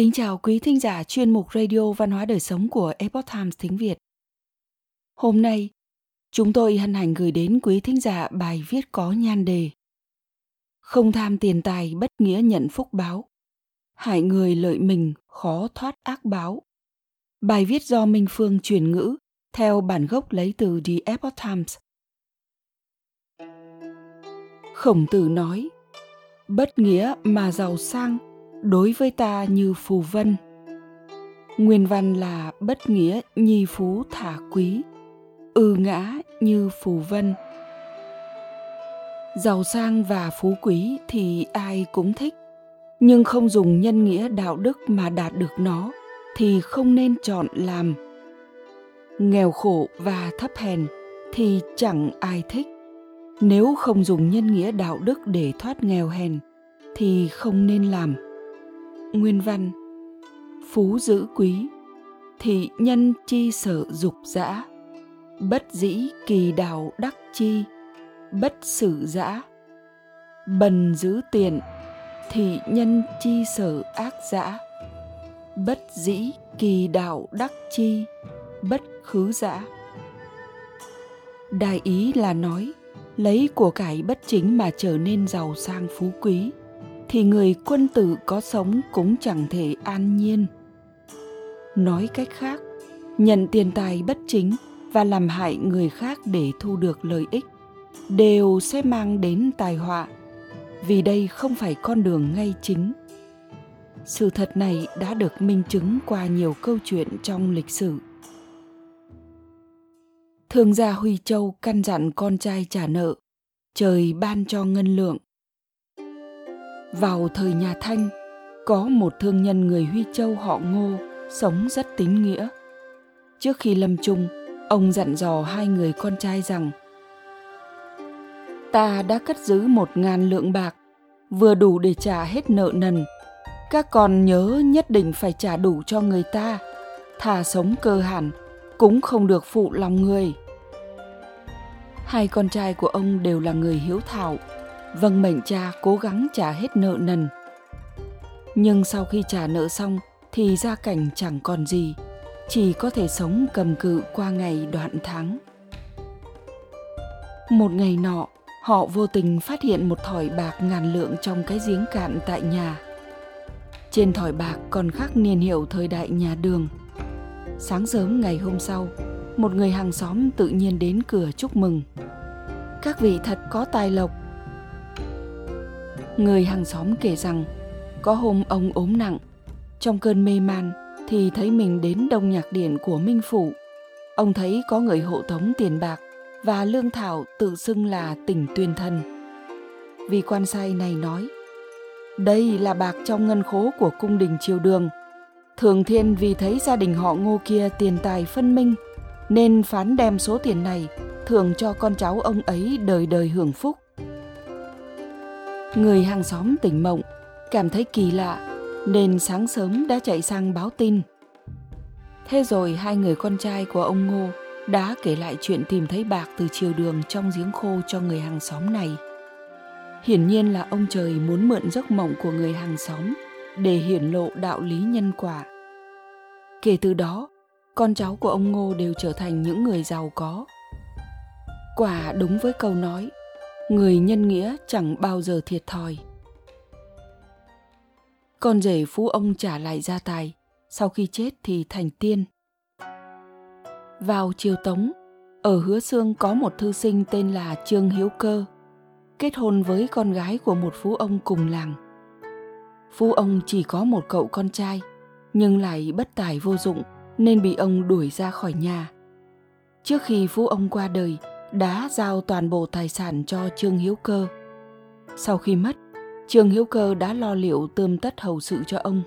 Kính chào quý thính giả chuyên mục Radio Văn hóa Đời Sống của Epoch Times tiếng Việt. Hôm nay, chúng tôi hân hạnh gửi đến quý thính giả bài viết có nhan đề Không tham tiền tài bất nghĩa nhận phúc báo, hại người lợi mình khó thoát ác báo. Bài viết do Minh Phương truyền ngữ theo bản gốc lấy từ The Epoch Times. Khổng tử nói, bất nghĩa mà giàu sang – đối với ta như phù vân. Nguyên văn là bất nghĩa, nhi phú, thả quý. Ư ngã như phù vân. Giàu sang và phú quý thì ai cũng thích. Nhưng không dùng nhân nghĩa đạo đức mà đạt được nó thì không nên chọn làm. Nghèo khổ và thấp hèn thì chẳng ai thích. Nếu không dùng nhân nghĩa đạo đức để thoát nghèo hèn thì không nên làm nguyên văn, phú giữ quý, thị nhân chi sở dục dã, bất dĩ kỳ đào đắc chi, bất sử dã, bần giữ tiền thị nhân chi sở ác dã, bất dĩ kỳ đạo đắc chi, bất khứ dã. Đại ý là nói, lấy của cải bất chính mà trở nên giàu sang phú quý thì người quân tử có sống cũng chẳng thể an nhiên. Nói cách khác, nhận tiền tài bất chính và làm hại người khác để thu được lợi ích đều sẽ mang đến tai họa, vì đây không phải con đường ngay chính. Sự thật này đã được minh chứng qua nhiều câu chuyện trong lịch sử. Thương gia huy châu căn dặn con trai trả nợ, trời ban cho ngân lượng vào thời nhà Thanh, có một thương nhân người Huy Châu họ Ngô sống rất tín nghĩa. Trước khi lâm chung, ông dặn dò hai người con trai rằng Ta đã cất giữ một ngàn lượng bạc, vừa đủ để trả hết nợ nần. Các con nhớ nhất định phải trả đủ cho người ta, thà sống cơ hẳn, cũng không được phụ lòng người. Hai con trai của ông đều là người hiếu thảo, vâng mệnh cha cố gắng trả hết nợ nần. Nhưng sau khi trả nợ xong thì gia cảnh chẳng còn gì, chỉ có thể sống cầm cự qua ngày đoạn tháng. Một ngày nọ, họ vô tình phát hiện một thỏi bạc ngàn lượng trong cái giếng cạn tại nhà. Trên thỏi bạc còn khắc niên hiệu thời đại nhà đường. Sáng sớm ngày hôm sau, một người hàng xóm tự nhiên đến cửa chúc mừng. Các vị thật có tài lộc Người hàng xóm kể rằng có hôm ông ốm nặng, trong cơn mê man thì thấy mình đến đông nhạc điện của Minh Phủ. Ông thấy có người hộ tống tiền bạc và lương thảo tự xưng là tỉnh tuyên thân. Vì quan sai này nói, đây là bạc trong ngân khố của cung đình triều đường. Thường thiên vì thấy gia đình họ ngô kia tiền tài phân minh, nên phán đem số tiền này thưởng cho con cháu ông ấy đời đời hưởng phúc. Người hàng xóm tỉnh mộng, cảm thấy kỳ lạ, nên sáng sớm đã chạy sang báo tin. Thế rồi hai người con trai của ông Ngô đã kể lại chuyện tìm thấy bạc từ chiều đường trong giếng khô cho người hàng xóm này. Hiển nhiên là ông trời muốn mượn giấc mộng của người hàng xóm để hiển lộ đạo lý nhân quả. Kể từ đó, con cháu của ông Ngô đều trở thành những người giàu có. Quả đúng với câu nói, người nhân nghĩa chẳng bao giờ thiệt thòi. Con rể phú ông trả lại gia tài, sau khi chết thì thành tiên. Vào triều tống, ở hứa xương có một thư sinh tên là trương hiếu cơ, kết hôn với con gái của một phú ông cùng làng. Phú ông chỉ có một cậu con trai, nhưng lại bất tài vô dụng, nên bị ông đuổi ra khỏi nhà. Trước khi phú ông qua đời đã giao toàn bộ tài sản cho Trương Hiếu Cơ. Sau khi mất, Trương Hiếu Cơ đã lo liệu tươm tất hầu sự cho ông.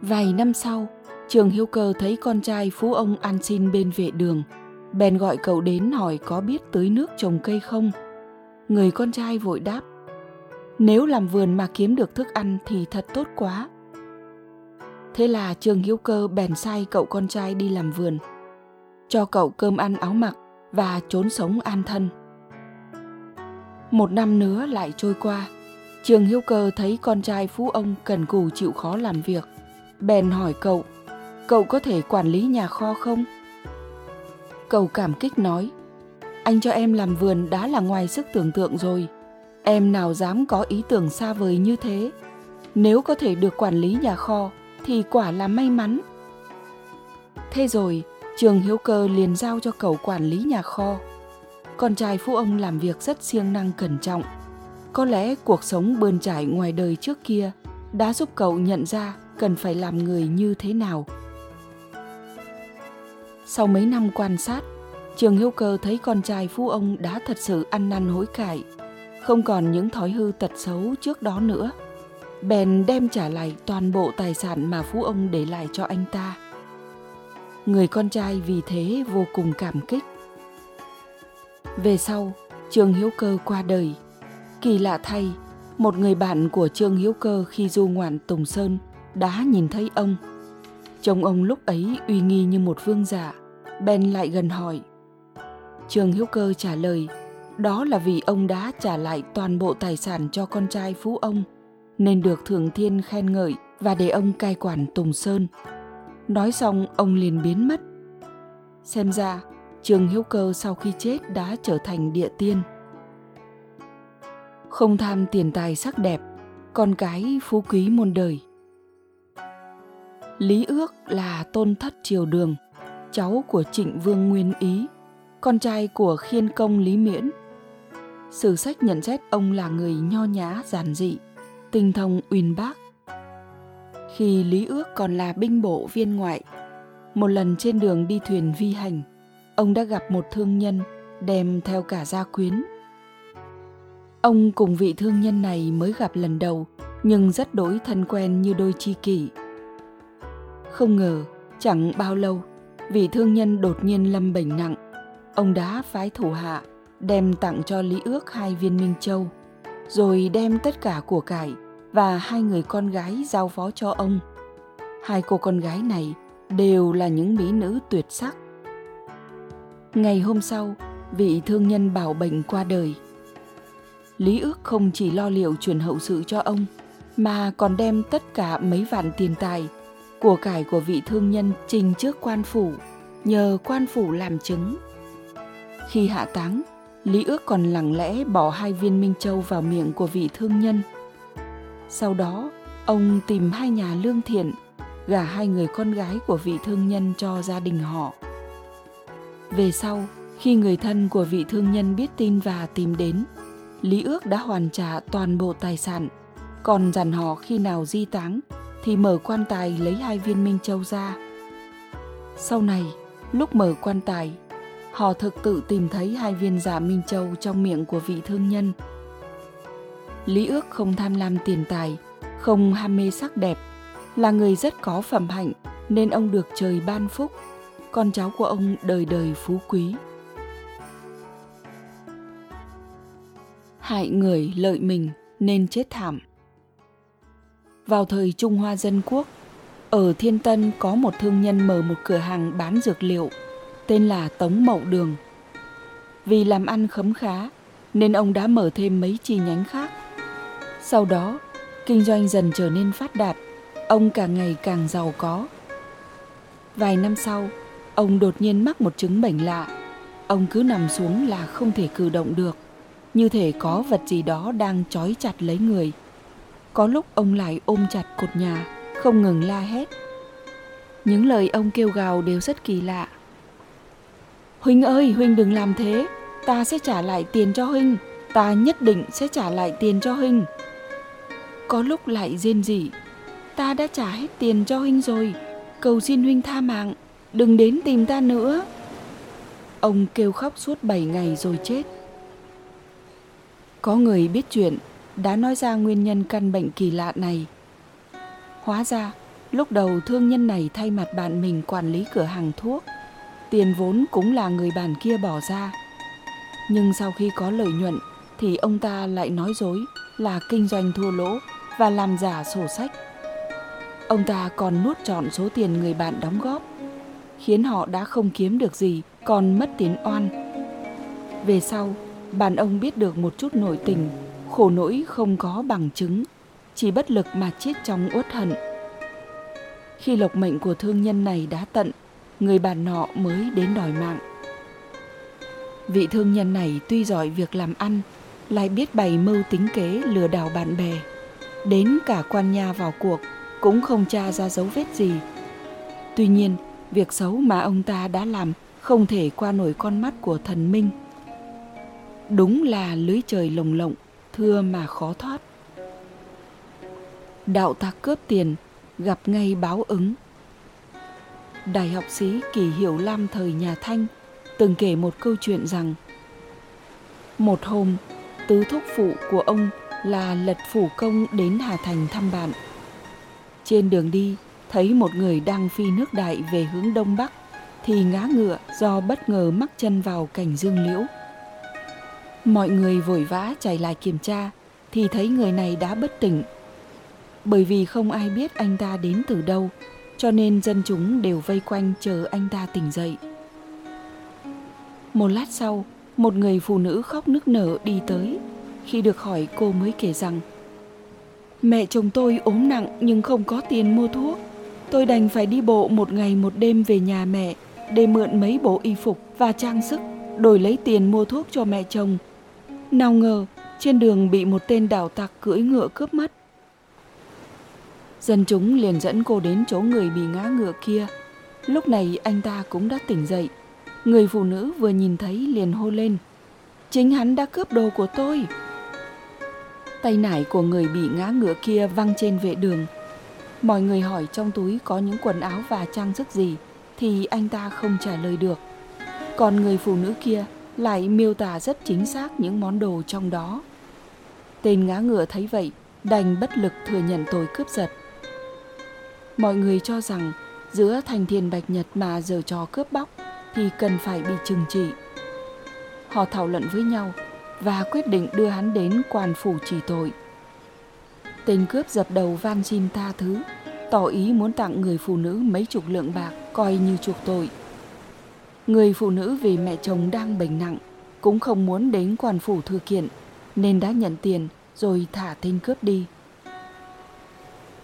Vài năm sau, Trương Hiếu Cơ thấy con trai phú ông ăn xin bên vệ đường, bèn gọi cậu đến hỏi có biết tưới nước trồng cây không. Người con trai vội đáp, nếu làm vườn mà kiếm được thức ăn thì thật tốt quá. Thế là Trương Hiếu Cơ bèn sai cậu con trai đi làm vườn, cho cậu cơm ăn áo mặc và trốn sống an thân một năm nữa lại trôi qua Trường Hiếu Cơ thấy con trai phú ông cần cù chịu khó làm việc, bèn hỏi cậu, cậu có thể quản lý nhà kho không? Cậu cảm kích nói, anh cho em làm vườn đã là ngoài sức tưởng tượng rồi. Em nào dám có ý tưởng xa vời như thế. Nếu có thể được quản lý nhà kho thì quả là may mắn. Thế rồi, Trường Hiếu Cơ liền giao cho cậu quản lý nhà kho. Con trai phú ông làm việc rất siêng năng cẩn trọng. Có lẽ cuộc sống bươn trải ngoài đời trước kia đã giúp cậu nhận ra cần phải làm người như thế nào. Sau mấy năm quan sát, Trường Hiếu Cơ thấy con trai phú ông đã thật sự ăn năn hối cải, không còn những thói hư tật xấu trước đó nữa. Bèn đem trả lại toàn bộ tài sản mà phú ông để lại cho anh ta. Người con trai vì thế vô cùng cảm kích. Về sau, Trương Hiếu Cơ qua đời. Kỳ lạ thay, một người bạn của Trương Hiếu Cơ khi du ngoạn Tùng Sơn đã nhìn thấy ông. Chồng ông lúc ấy uy nghi như một vương giả, bèn lại gần hỏi. Trương Hiếu Cơ trả lời, đó là vì ông đã trả lại toàn bộ tài sản cho con trai phú ông, nên được Thượng Thiên khen ngợi và để ông cai quản Tùng Sơn. Nói xong ông liền biến mất. Xem ra, trường Hiếu Cơ sau khi chết đã trở thành địa tiên. Không tham tiền tài sắc đẹp, con cái phú quý muôn đời. Lý Ước là tôn thất triều đường, cháu của trịnh vương Nguyên Ý, con trai của khiên công Lý Miễn. Sử sách nhận xét ông là người nho nhã giản dị, tinh thông uyên bác. Khi Lý Ước còn là binh bộ viên ngoại, một lần trên đường đi thuyền vi hành, ông đã gặp một thương nhân đem theo cả gia quyến. Ông cùng vị thương nhân này mới gặp lần đầu, nhưng rất đối thân quen như đôi chi kỷ. Không ngờ, chẳng bao lâu, vị thương nhân đột nhiên lâm bệnh nặng. Ông đã phái thủ hạ, đem tặng cho Lý Ước hai viên Minh Châu, rồi đem tất cả của cải và hai người con gái giao phó cho ông. Hai cô con gái này đều là những mỹ nữ tuyệt sắc. Ngày hôm sau, vị thương nhân bảo bệnh qua đời. Lý ước không chỉ lo liệu truyền hậu sự cho ông, mà còn đem tất cả mấy vạn tiền tài, của cải của vị thương nhân trình trước quan phủ, nhờ quan phủ làm chứng. Khi hạ táng, Lý ước còn lặng lẽ bỏ hai viên minh châu vào miệng của vị thương nhân. Sau đó, ông tìm hai nhà lương thiện, gả hai người con gái của vị thương nhân cho gia đình họ. Về sau, khi người thân của vị thương nhân biết tin và tìm đến, Lý Ước đã hoàn trả toàn bộ tài sản, còn dặn họ khi nào di táng thì mở quan tài lấy hai viên minh châu ra. Sau này, lúc mở quan tài, họ thực tự tìm thấy hai viên giả minh châu trong miệng của vị thương nhân. Lý Ước không tham lam tiền tài, không ham mê sắc đẹp, là người rất có phẩm hạnh nên ông được trời ban phúc con cháu của ông đời đời phú quý. Hại người lợi mình nên chết thảm. Vào thời Trung Hoa Dân Quốc, ở Thiên Tân có một thương nhân mở một cửa hàng bán dược liệu tên là Tống Mậu Đường. Vì làm ăn khấm khá nên ông đã mở thêm mấy chi nhánh khác. Sau đó, kinh doanh dần trở nên phát đạt, ông càng ngày càng giàu có. Vài năm sau, Ông đột nhiên mắc một chứng bệnh lạ. Ông cứ nằm xuống là không thể cử động được, như thể có vật gì đó đang trói chặt lấy người. Có lúc ông lại ôm chặt cột nhà, không ngừng la hét. Những lời ông kêu gào đều rất kỳ lạ. Huynh ơi, Huynh đừng làm thế, ta sẽ trả lại tiền cho Huynh, ta nhất định sẽ trả lại tiền cho Huynh. Có lúc lại rên rỉ, ta đã trả hết tiền cho Huynh rồi, cầu xin Huynh tha mạng. Đừng đến tìm ta nữa. Ông kêu khóc suốt bảy ngày rồi chết. Có người biết chuyện đã nói ra nguyên nhân căn bệnh kỳ lạ này. Hóa ra lúc đầu thương nhân này thay mặt bạn mình quản lý cửa hàng thuốc tiền vốn cũng là người bạn kia bỏ ra. Nhưng sau khi có lợi nhuận thì ông ta lại nói dối là kinh doanh thua lỗ và làm giả sổ sách ông ta còn nuốt trọn số tiền người bạn đóng góp khiến họ đã không kiếm được gì, còn mất tiền oan. Về sau, bạn ông biết được một chút nội tình, khổ nỗi không có bằng chứng, chỉ bất lực mà chết trong uất hận. Khi lộc mệnh của thương nhân này đã tận, người bạn nọ mới đến đòi mạng. Vị thương nhân này tuy giỏi việc làm ăn, lại biết bày mưu tính kế lừa đảo bạn bè. Đến cả quan nha vào cuộc cũng không tra ra dấu vết gì. Tuy nhiên, việc xấu mà ông ta đã làm không thể qua nổi con mắt của thần minh. Đúng là lưới trời lồng lộng, thưa mà khó thoát. Đạo tặc cướp tiền, gặp ngay báo ứng. Đại học sĩ Kỳ Hiểu Lam thời nhà Thanh từng kể một câu chuyện rằng một hôm, tứ thúc phụ của ông là lật phủ công đến Hà Thành thăm bạn. Trên đường đi, thấy một người đang phi nước đại về hướng đông bắc thì ngã ngựa do bất ngờ mắc chân vào cành dương liễu. Mọi người vội vã chạy lại kiểm tra thì thấy người này đã bất tỉnh. Bởi vì không ai biết anh ta đến từ đâu, cho nên dân chúng đều vây quanh chờ anh ta tỉnh dậy. Một lát sau, một người phụ nữ khóc nức nở đi tới. Khi được hỏi cô mới kể rằng, Mẹ chồng tôi ốm nặng nhưng không có tiền mua thuốc. Tôi đành phải đi bộ một ngày một đêm về nhà mẹ để mượn mấy bộ y phục và trang sức, đổi lấy tiền mua thuốc cho mẹ chồng. Nào ngờ, trên đường bị một tên đảo tặc cưỡi ngựa cướp mất. Dân chúng liền dẫn cô đến chỗ người bị ngã ngựa kia. Lúc này anh ta cũng đã tỉnh dậy. Người phụ nữ vừa nhìn thấy liền hô lên. Chính hắn đã cướp đồ của tôi. Tay nải của người bị ngã ngựa kia văng trên vệ đường. Mọi người hỏi trong túi có những quần áo và trang sức gì thì anh ta không trả lời được. Còn người phụ nữ kia lại miêu tả rất chính xác những món đồ trong đó. Tên ngã ngựa thấy vậy, đành bất lực thừa nhận tội cướp giật. Mọi người cho rằng giữa thành thiên bạch nhật mà giờ trò cướp bóc thì cần phải bị trừng trị. Họ thảo luận với nhau và quyết định đưa hắn đến quan phủ chỉ tội. Tên cướp dập đầu van xin tha thứ, tỏ ý muốn tặng người phụ nữ mấy chục lượng bạc coi như chuộc tội. Người phụ nữ vì mẹ chồng đang bệnh nặng cũng không muốn đến quan phủ thư kiện nên đã nhận tiền rồi thả tên cướp đi.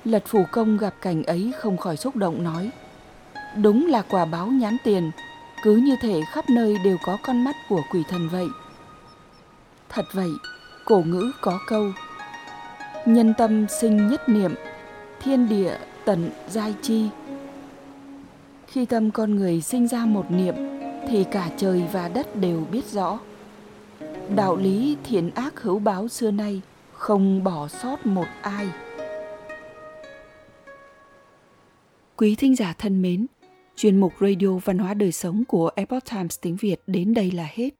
Lật phủ công gặp cảnh ấy không khỏi xúc động nói Đúng là quả báo nhán tiền Cứ như thể khắp nơi đều có con mắt của quỷ thần vậy Thật vậy, cổ ngữ có câu. Nhân tâm sinh nhất niệm Thiên địa tận giai chi. Khi tâm con người sinh ra một niệm Thì cả trời và đất đều biết rõ. Đạo lý thiện ác hữu báo xưa nay Không bỏ sót một ai. Quý thính giả thân mến, chuyên mục Radio Văn hóa Đời Sống của Epoch Times tiếng Việt đến đây là hết.